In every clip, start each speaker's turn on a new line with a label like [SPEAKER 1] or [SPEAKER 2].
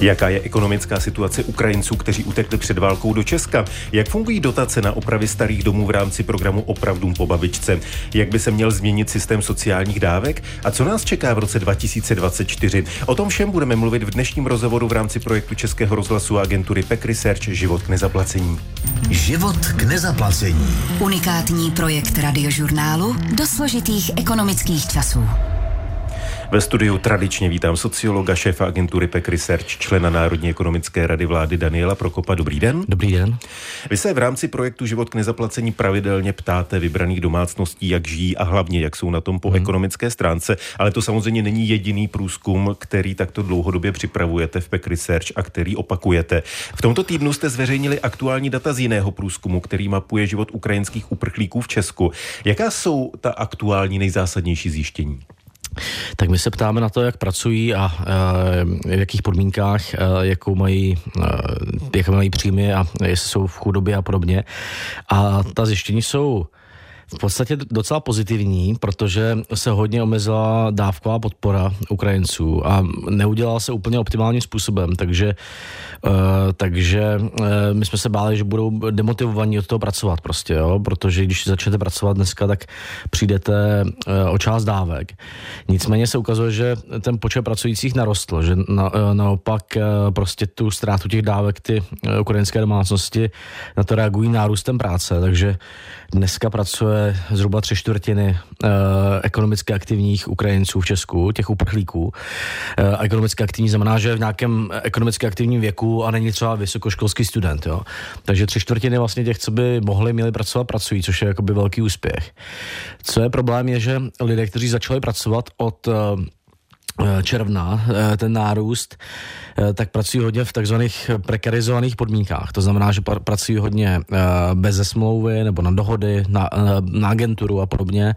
[SPEAKER 1] Jaká je ekonomická situace Ukrajinců, kteří utekli před válkou do Česka? Jak fungují dotace na opravy starých domů v rámci programu Opravdům po babičce? Jak by se měl změnit systém sociálních dávek? A co nás čeká v roce 2024? O tom všem budeme mluvit v dnešním rozhovoru v rámci projektu Českého rozhlasu a agentury PEC Research Život k nezaplacení.
[SPEAKER 2] Život k nezaplacení.
[SPEAKER 3] Unikátní projekt radiožurnálu do složitých ekonomických časů.
[SPEAKER 1] Ve studiu tradičně vítám sociologa, šéfa agentury PEC Research, člena Národní ekonomické rady vlády Daniela Prokopa. Dobrý den.
[SPEAKER 4] Dobrý den.
[SPEAKER 1] Vy se v rámci projektu Život k nezaplacení pravidelně ptáte vybraných domácností, jak žijí a hlavně, jak jsou na tom po hmm. ekonomické stránce, ale to samozřejmě není jediný průzkum, který takto dlouhodobě připravujete v PEC Research a který opakujete. V tomto týdnu jste zveřejnili aktuální data z jiného průzkumu, který mapuje život ukrajinských uprchlíků v Česku. Jaká jsou ta aktuální nejzásadnější zjištění?
[SPEAKER 4] Tak my se ptáme na to, jak pracují a v jakých podmínkách, jakou mají, jaké mají příjmy a jestli jsou v chudobě a podobně. A ta zjištění jsou v podstatě docela pozitivní, protože se hodně omezila dávková podpora Ukrajinců a neudělala se úplně optimálním způsobem, takže, uh, takže uh, my jsme se báli, že budou demotivovaní od toho pracovat prostě, jo? protože když začnete pracovat dneska, tak přijdete uh, o část dávek. Nicméně se ukazuje, že ten počet pracujících narostl, že na, naopak prostě tu ztrátu těch dávek ty ukrajinské domácnosti na to reagují nárůstem práce, takže dneska pracuje zhruba tři čtvrtiny uh, ekonomicky aktivních Ukrajinců v Česku, těch uprchlíků. Uh, ekonomicky aktivní znamená, že v nějakém ekonomicky aktivním věku a není třeba vysokoškolský student. Jo? Takže tři čtvrtiny vlastně těch, co by mohli, měli pracovat, pracují, což je jakoby velký úspěch. Co je problém, je, že lidé, kteří začali pracovat od uh, června, ten nárůst, Eh, tak pracují hodně v takzvaných prekarizovaných podmínkách. To znamená, že pracují hodně eh, bez smlouvy nebo na dohody, na, eh, na agenturu a podobně.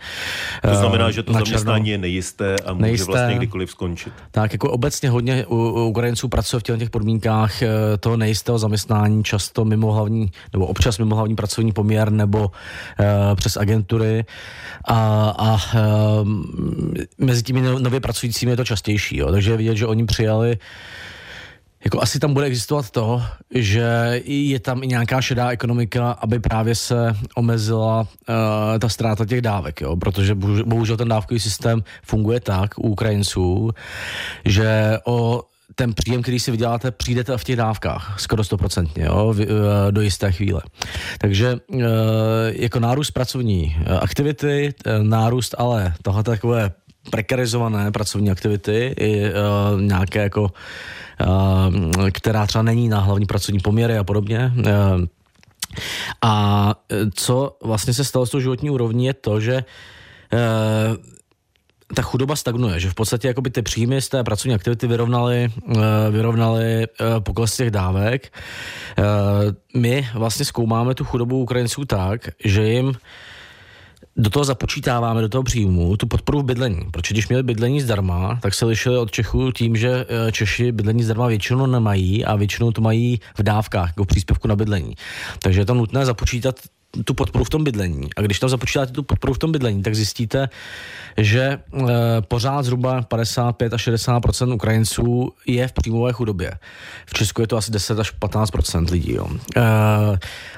[SPEAKER 1] To znamená, že to zaměstnání je nejisté a může nejisté. vlastně kdykoliv skončit.
[SPEAKER 4] Tak jako obecně hodně u, u Ukrajinců pracuje v těch podmínkách toho nejistého zaměstnání, často mimo hlavní, nebo občas mimo hlavní pracovní poměr nebo uh, přes agentury a, a mezi těmi no, nově pracujícími je to častější. Jo. Takže vidět, že oni přijali jako asi tam bude existovat to, že je tam i nějaká šedá ekonomika, aby právě se omezila uh, ta ztráta těch dávek, jo? protože bohužel ten dávkový systém funguje tak u Ukrajinců, že o ten příjem, který si vyděláte, přijdete v těch dávkách, skoro stoprocentně, eh, do jisté chvíle. Takže eh, jako nárůst pracovní aktivity, nárůst ale tohle takové prekarizované pracovní aktivity i nějaké jako Eh, která třeba není na hlavní pracovní poměry a podobně. Eh, a co vlastně se stalo s tou životní úrovní je to, že eh, ta chudoba stagnuje, že v podstatě jakoby ty příjmy z té pracovní aktivity vyrovnaly, vyrovnaly pokles těch dávek. My vlastně zkoumáme tu chudobu Ukrajinců tak, že jim do toho započítáváme, do toho příjmu, tu podporu v bydlení. Protože když měli bydlení zdarma, tak se lišili od Čechů tím, že eh, Češi bydlení zdarma většinou nemají a většinou to mají v dávkách, jako příspěvku na bydlení. Takže je to nutné započítat tu podporu v tom bydlení. A když tam započítáte tu podporu v tom bydlení, tak zjistíte, že e, pořád zhruba 55 až 60% Ukrajinců je v příjmové chudobě. V Česku je to asi 10 až 15% lidí. Jo. E,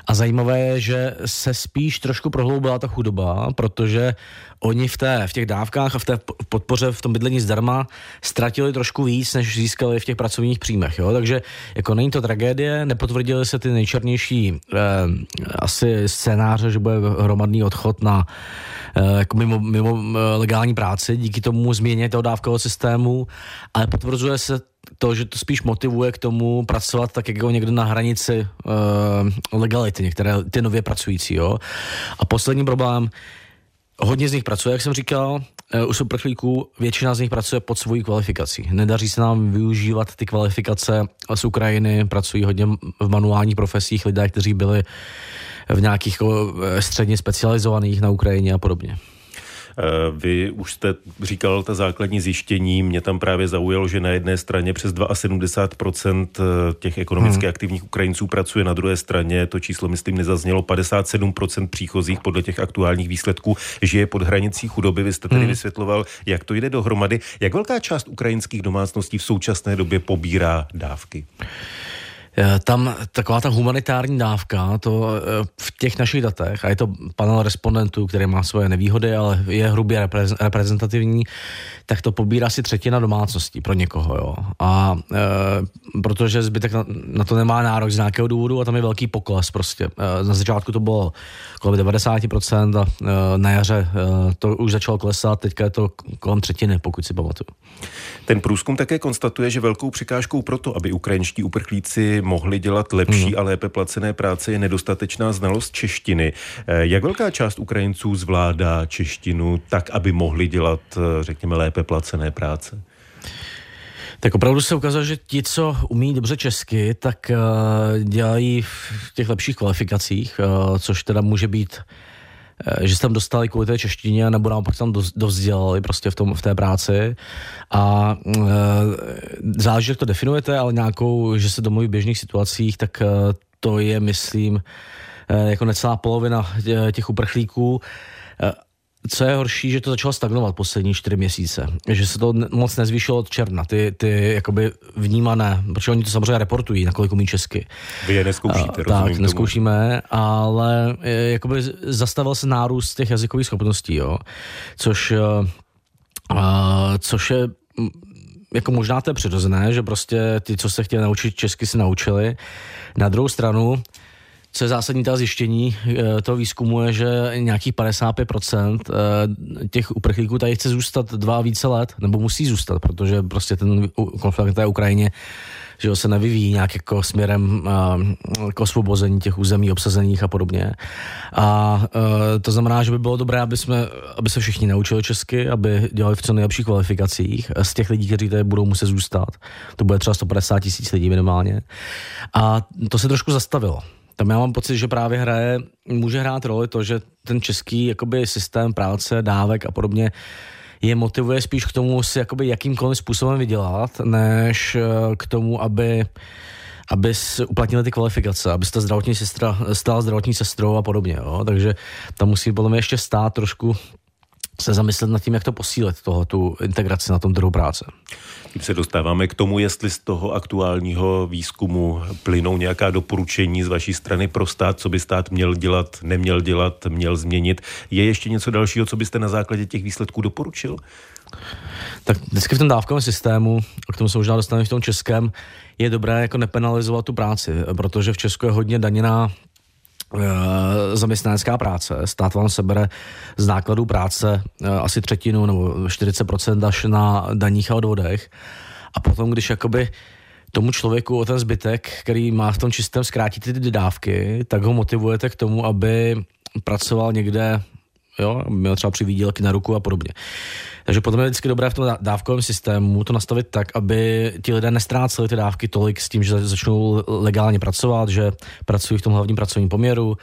[SPEAKER 4] a zajímavé je, že se spíš trošku prohloubila ta chudoba, protože oni v, té, v těch dávkách a v té podpoře v tom bydlení zdarma ztratili trošku víc, než získali v těch pracovních příjmech. Jo? Takže jako není to tragédie, nepotvrdily se ty nejčernější eh, asi scénáře, že bude hromadný odchod na eh, jako mimo, mimo eh, legální práci díky tomu změně toho dávkového systému, ale potvrzuje se to, že to spíš motivuje k tomu pracovat tak jako někde na hranici uh, legality, některé ty nově pracující. Jo? A poslední problém, Hodně z nich pracuje, jak jsem říkal, u superchlíků většina z nich pracuje pod svojí kvalifikací. Nedaří se nám využívat ty kvalifikace z Ukrajiny, pracují hodně v manuálních profesích lidé, kteří byli v nějakých eh, středně specializovaných na Ukrajině a podobně.
[SPEAKER 1] Vy už jste říkal ta základní zjištění, mě tam právě zaujalo, že na jedné straně přes 72% těch ekonomicky hmm. aktivních Ukrajinců pracuje, na druhé straně to číslo, myslím, nezaznělo, 57% příchozích podle těch aktuálních výsledků žije pod hranicí chudoby. Vy jste tady hmm. vysvětloval, jak to jde dohromady. Jak velká část ukrajinských domácností v současné době pobírá dávky?
[SPEAKER 4] Eh, tam taková ta humanitární dávka, to eh, v těch našich datech, a je to panel respondentů, který má svoje nevýhody, ale je hrubě reprezentativní, tak to pobírá si třetina domácností pro někoho. Jo. A e, protože zbytek na, na to nemá nárok z nějakého důvodu a tam je velký pokles prostě. E, na začátku to bylo kolem 90% a e, na jaře e, to už začalo klesat, teďka je to kolem třetiny, pokud si pamatuju.
[SPEAKER 1] Ten průzkum také konstatuje, že velkou překážkou pro to, aby ukrajinští uprchlíci mohli dělat lepší hmm. a lépe placené práce, je nedostatečná znalost češtiny. Eh, jak velká část Ukrajinců zvládá češtinu tak, aby mohli dělat, eh, řekněme, lépe placené práce?
[SPEAKER 4] Tak opravdu se ukazuje, že ti, co umí dobře česky, tak uh, dělají v těch lepších kvalifikacích, uh, což teda může být že se tam dostali kvůli té češtině, nebo naopak tam dovzdělali prostě v, tom, v té práci. A e, záleží, jak to definujete, ale nějakou, že se domluví v běžných situacích, tak e, to je, myslím, e, jako necelá polovina těch uprchlíků. E, co je horší, že to začalo stagnovat poslední čtyři měsíce. Že se to moc nezvýšilo od června, ty, ty jakoby vnímané, protože oni to samozřejmě reportují, nakolik umí česky.
[SPEAKER 1] Vy je neskoušíte,
[SPEAKER 4] uh, Tak, neskoušíme, ale e, jakoby zastavil se nárůst těch jazykových schopností, jo. Což, uh, což je jako možná to je přirozené, že prostě ty, co se chtěli naučit česky, si naučili. Na druhou stranu, co je zásadní ta zjištění eh, toho výzkumu je, že nějakých 55% eh, těch uprchlíků tady chce zůstat dva a více let, nebo musí zůstat, protože prostě ten konflikt na té Ukrajině že se nevyvíjí nějak jako směrem uh, k osvobození těch území obsazených a podobně. A to znamená, že by bylo dobré, aby, jsme, aby se všichni naučili česky, aby dělali v co nejlepších kvalifikacích z těch lidí, kteří tady budou muset zůstat. To bude třeba 150 tisíc lidí minimálně. A to se trošku zastavilo tam já mám pocit, že právě hraje, může hrát roli to, že ten český jakoby systém práce, dávek a podobně je motivuje spíš k tomu si jakoby jakýmkoliv způsobem vydělat, než eh, k tomu, aby aby uplatnili ty kvalifikace, aby ta zdravotní sestra stala zdravotní sestrou a podobně. Jo? Takže tam musí podle mě ještě stát trošku se zamyslet nad tím, jak to posílit, toho, tu integraci na tom trhu práce.
[SPEAKER 1] Tím se dostáváme k tomu, jestli z toho aktuálního výzkumu plynou nějaká doporučení z vaší strany pro stát, co by stát měl dělat, neměl dělat, měl změnit. Je ještě něco dalšího, co byste na základě těch výsledků doporučil?
[SPEAKER 4] Tak vždycky v tom dávkovém systému, k tomu se možná dostaneme v tom českém, je dobré jako nepenalizovat tu práci, protože v Česku je hodně daněná zaměstnanecká práce. Stát vám sebere z nákladů práce eh, asi třetinu nebo 40% až na daních a odvodech. A potom, když jakoby tomu člověku o ten zbytek, který má v tom čistém zkrátit ty dávky, tak ho motivujete k tomu, aby pracoval někde jo, měl třeba při výdělky na ruku a podobně. Takže potom je vždycky dobré v tom dávkovém systému to nastavit tak, aby ti lidé nestráceli ty dávky tolik s tím, že začnou legálně pracovat, že pracují v tom hlavním pracovním poměru,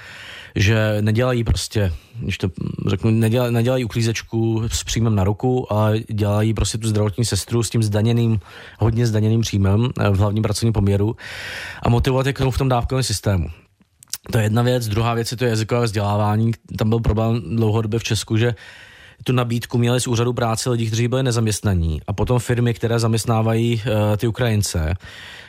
[SPEAKER 4] že nedělají prostě, když to řeknu, nedělají, nedělají uklízečku s příjmem na ruku, a dělají prostě tu zdravotní sestru s tím zdaněným, hodně zdaněným příjmem v hlavním pracovním poměru a motivovat je k tomu v tom dávkovém systému. To je jedna věc. Druhá věc je to jazykové vzdělávání. Tam byl problém dlouhodobě v Česku, že tu nabídku měli z úřadu práce lidi, kteří byli nezaměstnaní a potom firmy, které zaměstnávají uh, ty Ukrajince,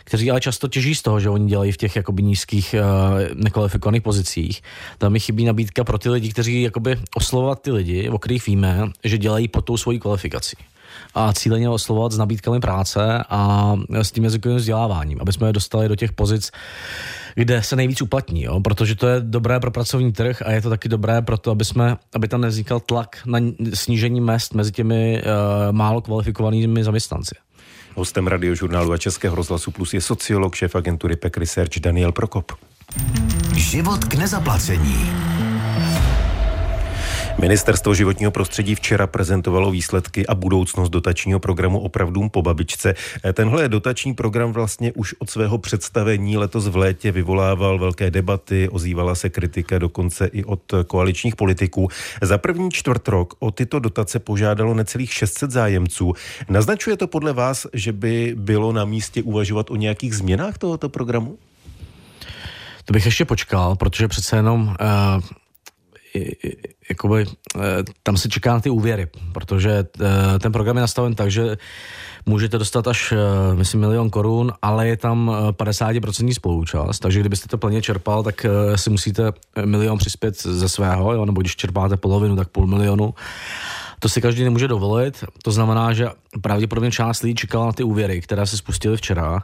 [SPEAKER 4] kteří ale často těží z toho, že oni dělají v těch jakoby nízkých uh, nekvalifikovaných pozicích. Tam mi chybí nabídka pro ty lidi, kteří jakoby oslovovat ty lidi, o kterých víme, že dělají pod tou svojí kvalifikací a cíleně oslovovat s nabídkami práce a s tím jazykovým vzděláváním, aby jsme je dostali do těch pozic, kde se nejvíc uplatní, jo? protože to je dobré pro pracovní trh a je to taky dobré pro to, aby, jsme, aby tam nevznikal tlak na snížení mest mezi těmi uh, málo kvalifikovanými zaměstnanci.
[SPEAKER 1] Hostem radiožurnálu a Českého rozhlasu Plus je sociolog, šéf agentury PEC Research Daniel Prokop.
[SPEAKER 2] Život k nezaplacení.
[SPEAKER 1] Ministerstvo životního prostředí včera prezentovalo výsledky a budoucnost dotačního programu Opravdům po babičce. Tenhle dotační program vlastně už od svého představení letos v létě vyvolával velké debaty, ozývala se kritika dokonce i od koaličních politiků. Za první čtvrt rok o tyto dotace požádalo necelých 600 zájemců. Naznačuje to podle vás, že by bylo na místě uvažovat o nějakých změnách tohoto programu?
[SPEAKER 4] To bych ještě počkal, protože přece jenom uh jakoby, eh, tam se čeká na ty úvěry, protože eh, ten program je nastaven tak, že můžete dostat až, eh, myslím, milion korun, ale je tam 50% spoluúčast, takže kdybyste to plně čerpal, tak si musíte milion přispět ze svého, jo, nebo když čerpáte polovinu, tak půl milionu. To si každý nemůže dovolit, to znamená, že pravděpodobně část lidí čekala na ty úvěry, které se spustily včera.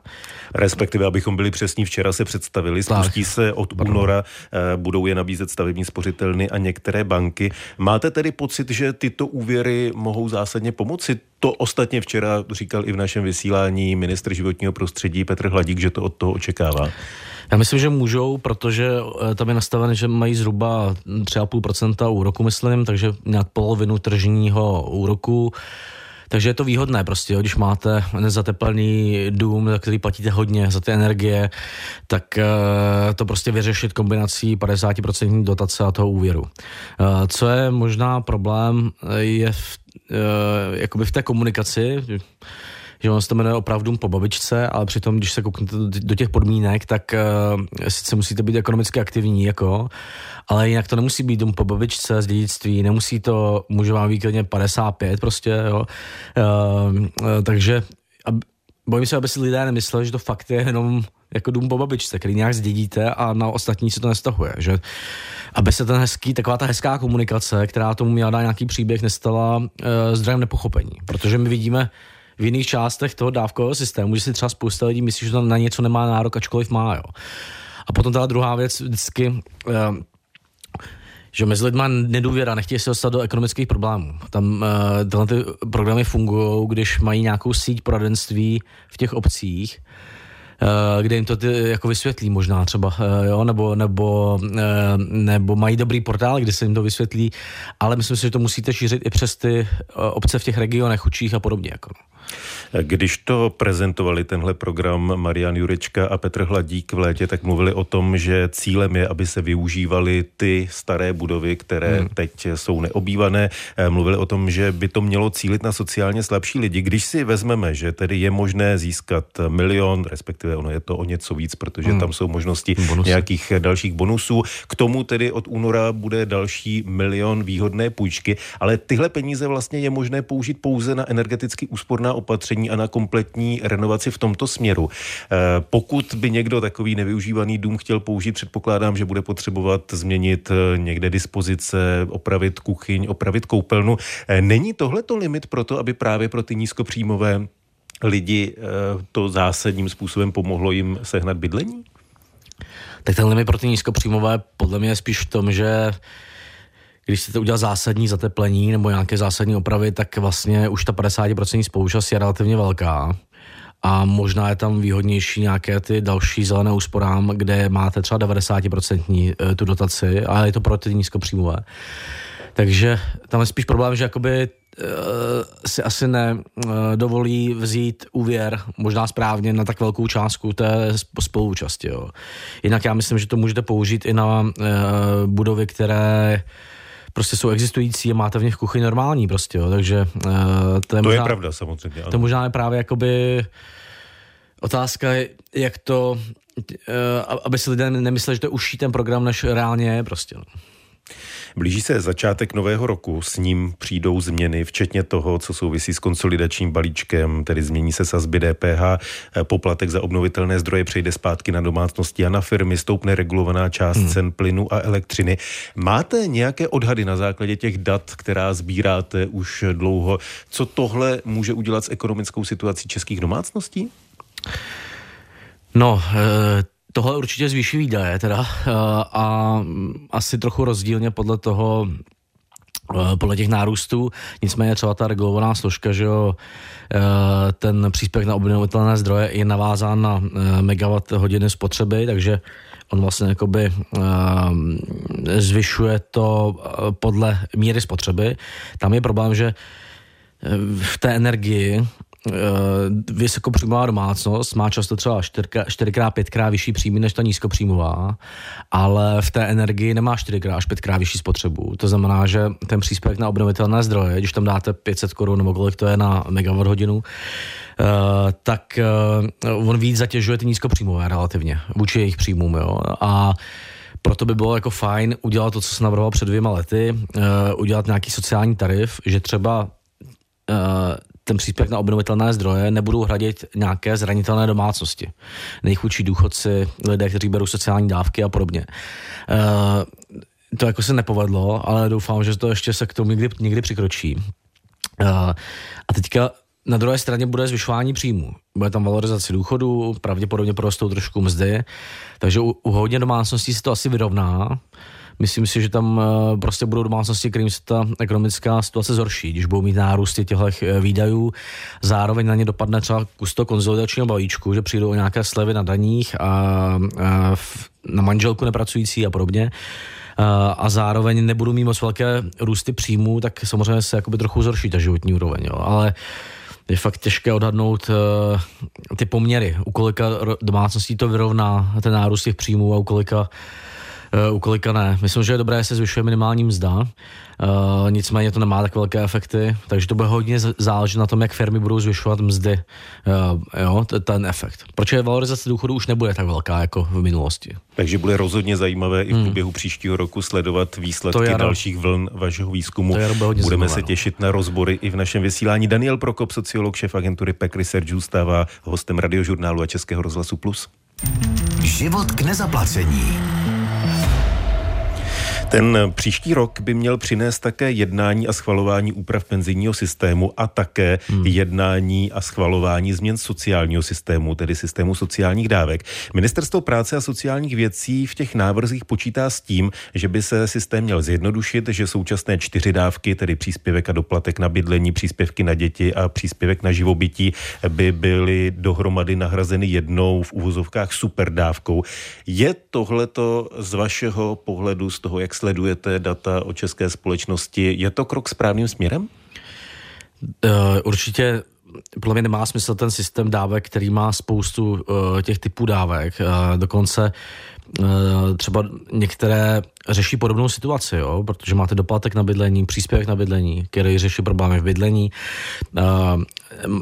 [SPEAKER 1] Respektive, abychom byli přesní, včera se představili, spustí tak. se od Pardon. února, eh, budou je nabízet stavební spořitelny a některé banky. Máte tedy pocit, že tyto úvěry mohou zásadně pomoci? To ostatně včera říkal i v našem vysílání ministr životního prostředí Petr Hladík, že to od toho očekává.
[SPEAKER 4] Já myslím, že můžou, protože eh, tam je nastavené, že mají zhruba 3,5% úroku, myslím, takže nějak polovinu tržního úroku. Takže je to výhodné prostě, jo, když máte nezateplený dům, za který platíte hodně za ty energie, tak e, to prostě vyřešit kombinací 50% dotace a toho úvěru. E, co je možná problém, je v, e, jakoby v té komunikaci, že on se to jmenuje opravdu po babičce, ale přitom, když se kouknete do těch podmínek, tak uh, sice musíte být ekonomicky aktivní, jako, ale jinak to nemusí být dům po babičce z dědictví, nemusí to, může vám být 55 prostě, jo. Uh, uh, takže ab, bojím se, aby si lidé nemysleli, že to fakt je jenom jako dům po babičce, který nějak zdědíte a na ostatní se to nestahuje. Že? Aby se ten hezký, taková ta hezká komunikace, která tomu měla dát nějaký příběh, nestala uh, zdrojem nepochopení. Protože my vidíme v jiných částech toho dávkového systému, že si třeba spousta lidí myslí, že na něco nemá nárok, ačkoliv má. Jo. A potom ta druhá věc vždycky, uh, že mezi lidma nedůvěra, nechtějí se dostat do ekonomických problémů. Tam uh, tyhle ty programy fungují, když mají nějakou síť poradenství v těch obcích, kde jim to ty, jako vysvětlí možná třeba, uh, jo, nebo, nebo, uh, nebo mají dobrý portál, kde se jim to vysvětlí, ale myslím si, že to musíte šířit i přes ty obce v těch regionech učích a podobně. Jako.
[SPEAKER 1] Když to prezentovali tenhle program Marian Jurečka a Petr Hladík v létě, tak mluvili o tom, že cílem je, aby se využívaly ty staré budovy, které hmm. teď jsou neobývané. Eh, mluvili o tom, že by to mělo cílit na sociálně slabší lidi. Když si vezmeme, že tedy je možné získat milion, respektive ono je to o něco víc, protože hmm. tam jsou možnosti Bonusy. nějakých dalších bonusů. K tomu tedy od února bude další milion výhodné půjčky, ale tyhle peníze vlastně je možné použít pouze na energeticky úsporná opatření a na kompletní renovaci v tomto směru. Eh, pokud by někdo takový nevyužívaný dům chtěl použít, předpokládám, že bude potřebovat změnit eh, někde dispozice, opravit kuchyň, opravit koupelnu. Eh, není tohleto limit pro to, aby právě pro ty nízkopříjmové lidi to zásadním způsobem pomohlo jim sehnat bydlení?
[SPEAKER 4] Tak ten limit pro ty nízkopříjmové podle mě je spíš v tom, že když chcete udělat zásadní zateplení nebo nějaké zásadní opravy, tak vlastně už ta 50% spoluúčast je relativně velká a možná je tam výhodnější nějaké ty další zelené úsporám, kde máte třeba 90% eh, tu dotaci, ale je to pro ty nízkopříjmové. Takže tam je spíš problém, že jakoby uh, si asi nedovolí uh, vzít úvěr možná správně na tak velkou částku té spoluúčasti. Jinak já myslím, že to můžete použít i na budovy, které prostě jsou existující a máte v nich kuchyň normální prostě, jo, takže uh,
[SPEAKER 1] to je, to možná, je pravda samozřejmě. Ano.
[SPEAKER 4] To možná je právě jakoby otázka, jak to, uh, aby si lidé nemysleli, že to je užší ten program, než reálně je prostě. No.
[SPEAKER 1] Blíží se začátek nového roku, s ním přijdou změny, včetně toho, co souvisí s konsolidačním balíčkem, tedy změní se sazby DPH, poplatek za obnovitelné zdroje přejde zpátky na domácnosti a na firmy, stoupne regulovaná část hmm. cen plynu a elektřiny. Máte nějaké odhady na základě těch dat, která sbíráte už dlouho? Co tohle může udělat s ekonomickou situací českých domácností?
[SPEAKER 4] No, e- Tohle určitě zvýší výdaje teda eh, a asi trochu rozdílně podle toho, eh, podle těch nárůstů. Nicméně třeba ta regulovaná složka, že jo, eh, ten příspěvek na obnovitelné zdroje je navázán na megawatt hodiny spotřeby, takže On vlastně jakoby zvyšuje to podle míry spotřeby. Tam je problém, že v té energii vysokopříjmová domácnost má často třeba 4x, 5x vyšší příjmy než ta nízkopříjmová, ale v té energii nemá 4x až 5x vyšší spotřebu. To znamená, že ten příspěvek na obnovitelné zdroje, když tam dáte 500 korun nebo kolik to je na megawatt hodinu, eh, tak eh, on víc zatěžuje ty nízkopříjmové relativně vůči jejich příjmům. Jo? A proto by bylo jako fajn udělat to, co jsem navrhoval před dvěma lety, udělat nějaký sociální tarif, že třeba ten příspěvek na obnovitelné zdroje nebudou hradit nějaké zranitelné domácnosti. Nejchudší důchodci, lidé, kteří berou sociální dávky a podobně. Uh, to jako se nepovedlo, ale doufám, že to ještě se k tomu někdy, někdy přikročí. Uh, a teďka na druhé straně bude zvyšování příjmů. Bude tam valorizace důchodu, pravděpodobně porostou trošku mzdy, takže u, u hodně domácností se to asi vyrovná. Myslím si, že tam eh, prostě budou domácnosti, kterým se ta ekonomická situace zhorší, když budou mít nárůsty těchto eh, výdajů. Zároveň na ně dopadne třeba kus toho konzolidačního balíčku, že přijdou o nějaké slevy na daních a, na manželku nepracující a podobně a zároveň nebudou mít moc velké růsty příjmů, tak samozřejmě se jakoby trochu zhorší ta životní úroveň. Jo. Ale je fakt těžké odhadnout uh, ty poměry, u kolika domácností to vyrovná ten nárůst těch příjmů a u kolika Eh, u kolika ne. Myslím, že je dobré, se zvyšuje minimální mzda, uh, nicméně to nemá tak velké efekty, takže to bude hodně záležet na tom, jak firmy budou zvyšovat mzdy, uh, jo, ten efekt. Proč je valorizace důchodu už nebude tak velká jako v minulosti.
[SPEAKER 1] Takže bude rozhodně zajímavé i v hmm. průběhu příštího roku sledovat výsledky jaro, dalších vln vašeho výzkumu. Budeme zajímavé, se no. těšit na rozbory i v našem vysílání. Daniel Prokop, sociolog, šéf agentury PEC Research, zůstává hostem radiožurnálu a Českého rozhlasu Plus.
[SPEAKER 2] Život k nezaplacení.
[SPEAKER 1] Ten příští rok by měl přinést také jednání a schvalování úprav penzijního systému a také hmm. jednání a schvalování změn sociálního systému, tedy systému sociálních dávek. Ministerstvo práce a sociálních věcí v těch návrzích počítá s tím, že by se systém měl zjednodušit, že současné čtyři dávky, tedy příspěvek a doplatek na bydlení, příspěvky na děti a příspěvek na živobytí, by byly dohromady nahrazeny jednou v uvozovkách superdávkou. Je tohleto z vašeho pohledu, z toho, jak sledujete data o české společnosti, je to krok správným směrem?
[SPEAKER 4] Uh, určitě podle mě nemá smysl ten systém dávek, který má spoustu uh, těch typů dávek. Uh, dokonce třeba některé řeší podobnou situaci, jo? protože máte doplatek na bydlení, příspěvek na bydlení, který řeší problémy v bydlení,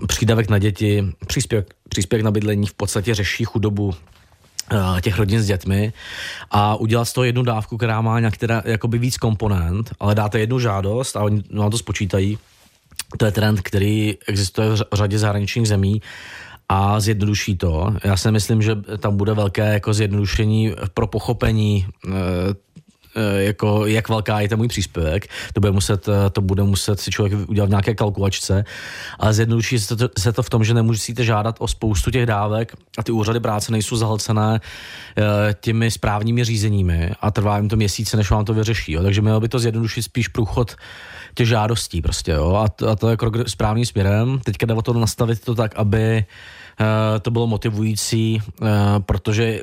[SPEAKER 4] přídavek na děti, příspěvek, příspěvek na bydlení v podstatě řeší chudobu Eh, těch rodin s dětmi a udělat z toho jednu dávku, která má některá jakoby víc komponent, ale dáte jednu žádost a oni vám to spočítají. To je trend, který existuje v řadě zahraničních zemí a zjednoduší to. Já si myslím, že tam bude velké jako zjednodušení pro pochopení eh, Eh, jako jak velká je ten můj příspěvek, to bude muset, eh, to bude muset si člověk udělat v nějaké kalkulačce, ale zjednoduší se to, se to v tom, že nemusíte žádat o spoustu těch dávek a ty úřady práce nejsou zahlcené eh, těmi správními řízeními a trvá jim to měsíce, než vám to vyřeší. Jo. Takže mělo by to zjednodušit spíš průchod těch žádostí prostě, jo. A to, a to je krok správným směrem. Teďka jde o to nastavit to tak, aby to bylo motivující, protože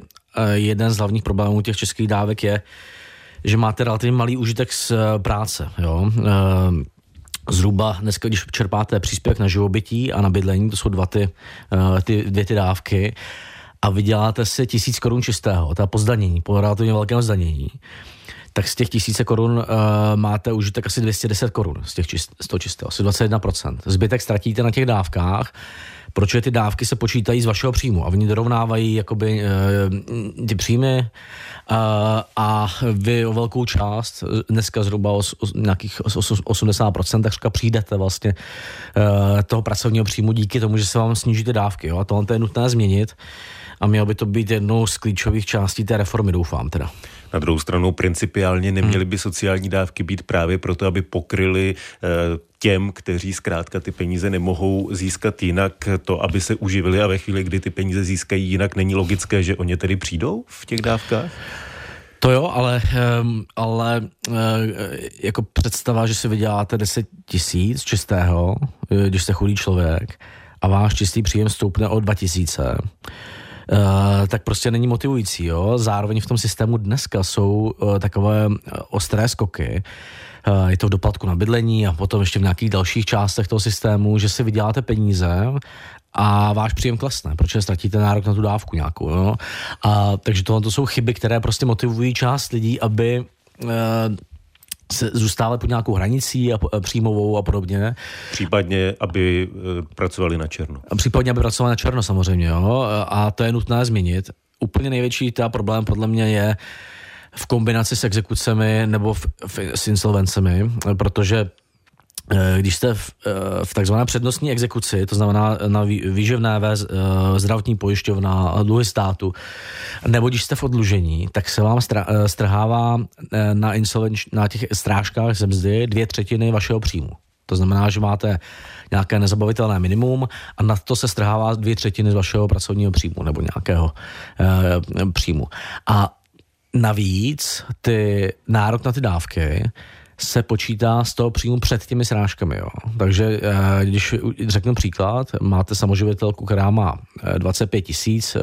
[SPEAKER 4] jeden z hlavních problémů těch českých dávek je, že máte relativně malý užitek z eh, práce. Jo? Eh, zhruba dneska, když čerpáte příspěvek na živobytí a na bydlení, to jsou dva ty, eh, ty, dvě ty dávky, a vyděláte si tisíc korun čistého, je po zdanění, po relativně velkém zdanění, tak z těch tisíce korun uh, máte užitek asi 210 korun z, těch čist, z toho čistého, asi 21%. Zbytek ztratíte na těch dávkách, proč ty dávky se počítají z vašeho příjmu a oni dorovnávají jakoby uh, ty příjmy a vy o velkou část, dneska zhruba o, o nějakých 80%, takřka přijdete vlastně e, toho pracovního příjmu díky tomu, že se vám sníží ty dávky. Jo? A tohle je nutné změnit a mělo by to být jednou z klíčových částí té reformy, doufám teda.
[SPEAKER 1] Na druhou stranu principiálně neměly by sociální dávky být právě proto, aby pokryly těm, kteří zkrátka ty peníze nemohou získat jinak, to, aby se uživili a ve chvíli, kdy ty peníze získají jinak, není logické, že oni tedy přijdou v těch dávkách?
[SPEAKER 4] To jo, ale, ale eh, jako představa, že si vyděláte 10 tisíc čistého, eh, když jste chudý člověk a váš čistý příjem stoupne o 2 tisíce, tak prostě není motivující. Jo? Zároveň v tom systému dneska jsou takové ostré skoky, je to v doplatku na bydlení a potom ještě v nějakých dalších částech toho systému, že si vyděláte peníze a váš příjem klesne, protože ztratíte nárok na tu dávku nějakou. Jo? A, takže tohle to jsou chyby, které prostě motivují část lidí, aby se zůstávali pod nějakou hranicí a, a příjmovou a podobně.
[SPEAKER 1] Případně, aby pracovali na černo.
[SPEAKER 4] A případně, aby pracovali na černo samozřejmě, jo. A to je nutné změnit. Úplně největší ta problém podle mě je v kombinaci s exekucemi nebo v, v, s insolvencemi, protože Eh, když jste v, eh, v takzvané přednostní exekuci, to znamená na výživné ve eh, zdravotní pojišťovna, dluhy státu, nebo když jste v odlužení, tak se vám strhává na, insolvenč, na těch strážkách ze mzdy dvě třetiny vašeho příjmu. To znamená, že máte nějaké nezabavitelné minimum a na to se strhává dvě třetiny z vašeho pracovního příjmu nebo nějakého e, příjmu. A navíc ty nárok na ty dávky se počítá z toho příjmu před těmi srážkami. Jo. Takže eh, když řeknu příklad, máte samoživitelku, která má 25 eh, tisíc eh,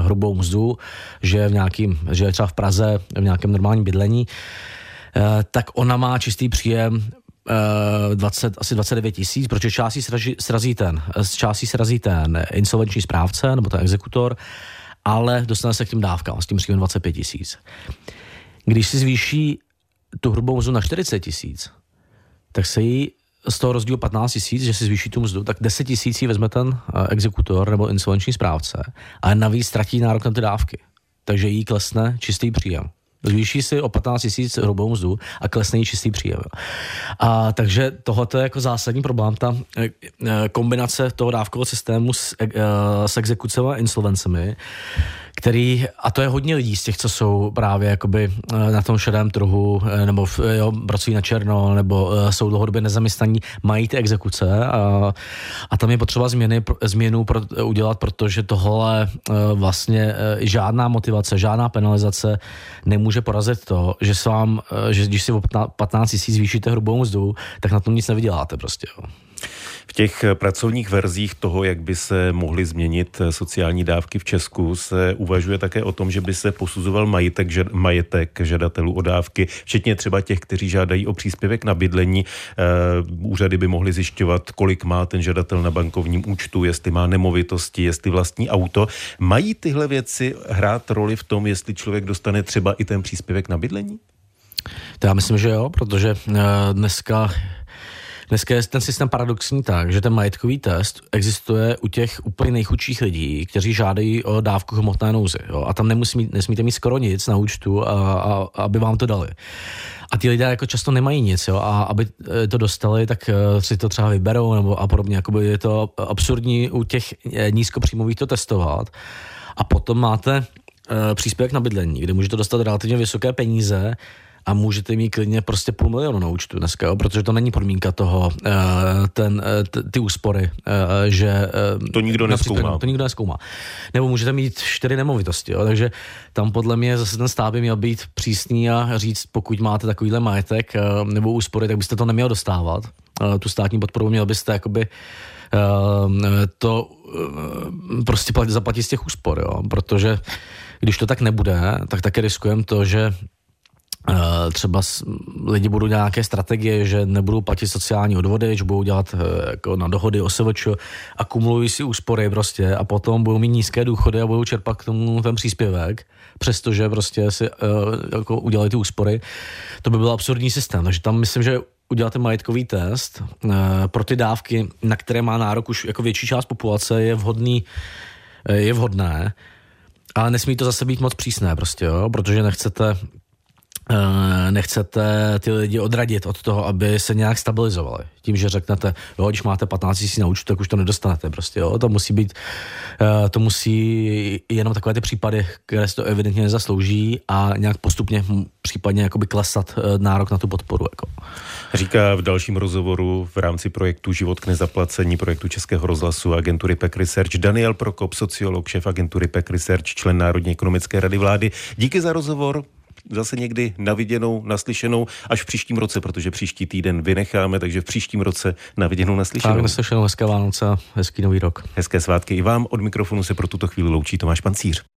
[SPEAKER 4] hrubou mzdu, že, v nějakým, že je třeba v Praze v nějakém normálním bydlení, tak ona má čistý příjem 20, asi 29 tisíc, protože částí srazí, srazí ten, částí srazí ten insolvenční správce nebo ten exekutor, ale dostane se k těm dávkám s tím příjmem 25 tisíc. Když si zvýší tu hrubou mzdu na 40 tisíc, tak se jí z toho rozdílu 15 tisíc, že si zvýší tu mzdu, tak 10 tisíc vezme ten uh, exekutor nebo insolvenční správce, ale navíc ztratí nárok na ty dávky. Takže jí klesne čistý příjem. Zvýší si o 15 tisíc hrubou mzdu a klesne jí čistý příjem. A takže tohle je jako zásadní problém, ta eh, eh, kombinace toho dávkového systému s, s exekucemi a insolvencemi, který, a to je hodně lidí z těch, co jsou právě jakoby eh, na tom šedém trhu, eh, nebo jo, pracují na černo, nebo eh, jsou dlouhodobě nezaměstnaní, mají ty exekuce a, a tam je potřeba změny, změnu pro, udělat, protože tohle vlastně žádná motivace, žádná penalizace nemůže porazit to, že se vám, že když si o 15 tisíc zvýšíte hrubou mzdu, tak na tom nic nevyděláte prostě. Jo.
[SPEAKER 1] V těch pracovních verzích toho, jak by se mohly změnit sociální dávky v Česku, se uvažuje také o tom, že by se posuzoval majetek, že, majetek žadatelů o dávky, včetně třeba těch, kteří žádají o příspěvek na bydlení. Uh, úřady by mohly zjišťovat, kolik má ten žadatel na bankovním účtu, jestli má nemovitosti, jestli vlastní auto. Mají tyhle věci hrát roli v tom, jestli člověk dostane třeba i ten příspěvek na bydlení?
[SPEAKER 4] To já myslím, že jo, protože dneska Dneska je ten systém paradoxní tak, že ten majetkový test existuje u těch úplně nejchudších lidí, kteří žádají o dávku hmotné nouzy. Jo? A tam nemusí mít, nesmíte mít skoro nic na účtu, a, a, aby vám to dali. A ty lidé jako často nemají nic, jo, a aby eh, to dostali, tak eh, si to třeba vyberou nebo a podobně. Jakoby je to absurdní u těch eh, nízkopříjmových to testovat. A potom máte příspěvek na bydlení, kde můžete dostat relativně vysoké peníze, a můžete mít klidně prostě půl milionu na účtu dneska, jo? protože to není podmínka toho, eh, ten, eh, ty úspory, eh, že...
[SPEAKER 1] To nikdo neskoumá.
[SPEAKER 4] To nikdo neskoumá. Nebo můžete mít čtyři nemovitosti, jo? takže tam podle mě zase ten stát by měl být přísný a říct, pokud máte takovýhle majetek nebo úspory, tak byste to neměl dostávat. Tu státní podporu měl byste jakoby to prostě zaplatit z těch úspor, jo? protože když to tak nebude, tak také riskujeme to, že třeba lidi budou nějaké strategie, že nebudou platit sociální odvody, že budou dělat eh, jako na dohody o SVČ, akumulují si úspory prostě a potom budou mít nízké důchody a budou čerpat k tomu ten příspěvek, přestože prostě si uh, jako udělali ty úspory. To by byl absurdní systém, takže tam myslím, že udělat ten majetkový test pro ty dávky, na které má nárok už jako větší část populace, je vhodný, je vhodné, ale nesmí to zase být moc přísné prostě, jo? protože nechcete Eh, nechcete ty lidi odradit od toho, aby se nějak stabilizovali. Tím, že řeknete, jo, když máte 15 000 na účtu, tak už to nedostanete prostě, jo. To musí být, eh, to musí jenom takové ty případy, které si to evidentně nezaslouží a nějak postupně případně jakoby klesat eh, nárok na tu podporu. Jako.
[SPEAKER 1] Říká v dalším rozhovoru v rámci projektu Život k nezaplacení, projektu Českého rozhlasu agentury PEC Research Daniel Prokop, sociolog, šéf agentury PEC Research, člen Národní ekonomické rady vlády. Díky za rozhovor. Zase někdy naviděnou, naslyšenou až v příštím roce, protože příští týden vynecháme, takže v příštím roce naviděnou, naslyšenou.
[SPEAKER 4] Tak, naslyšenou, hezké Vánoce a hezký nový rok.
[SPEAKER 1] Hezké svátky i vám. Od mikrofonu se pro tuto chvíli loučí Tomáš Pancíř.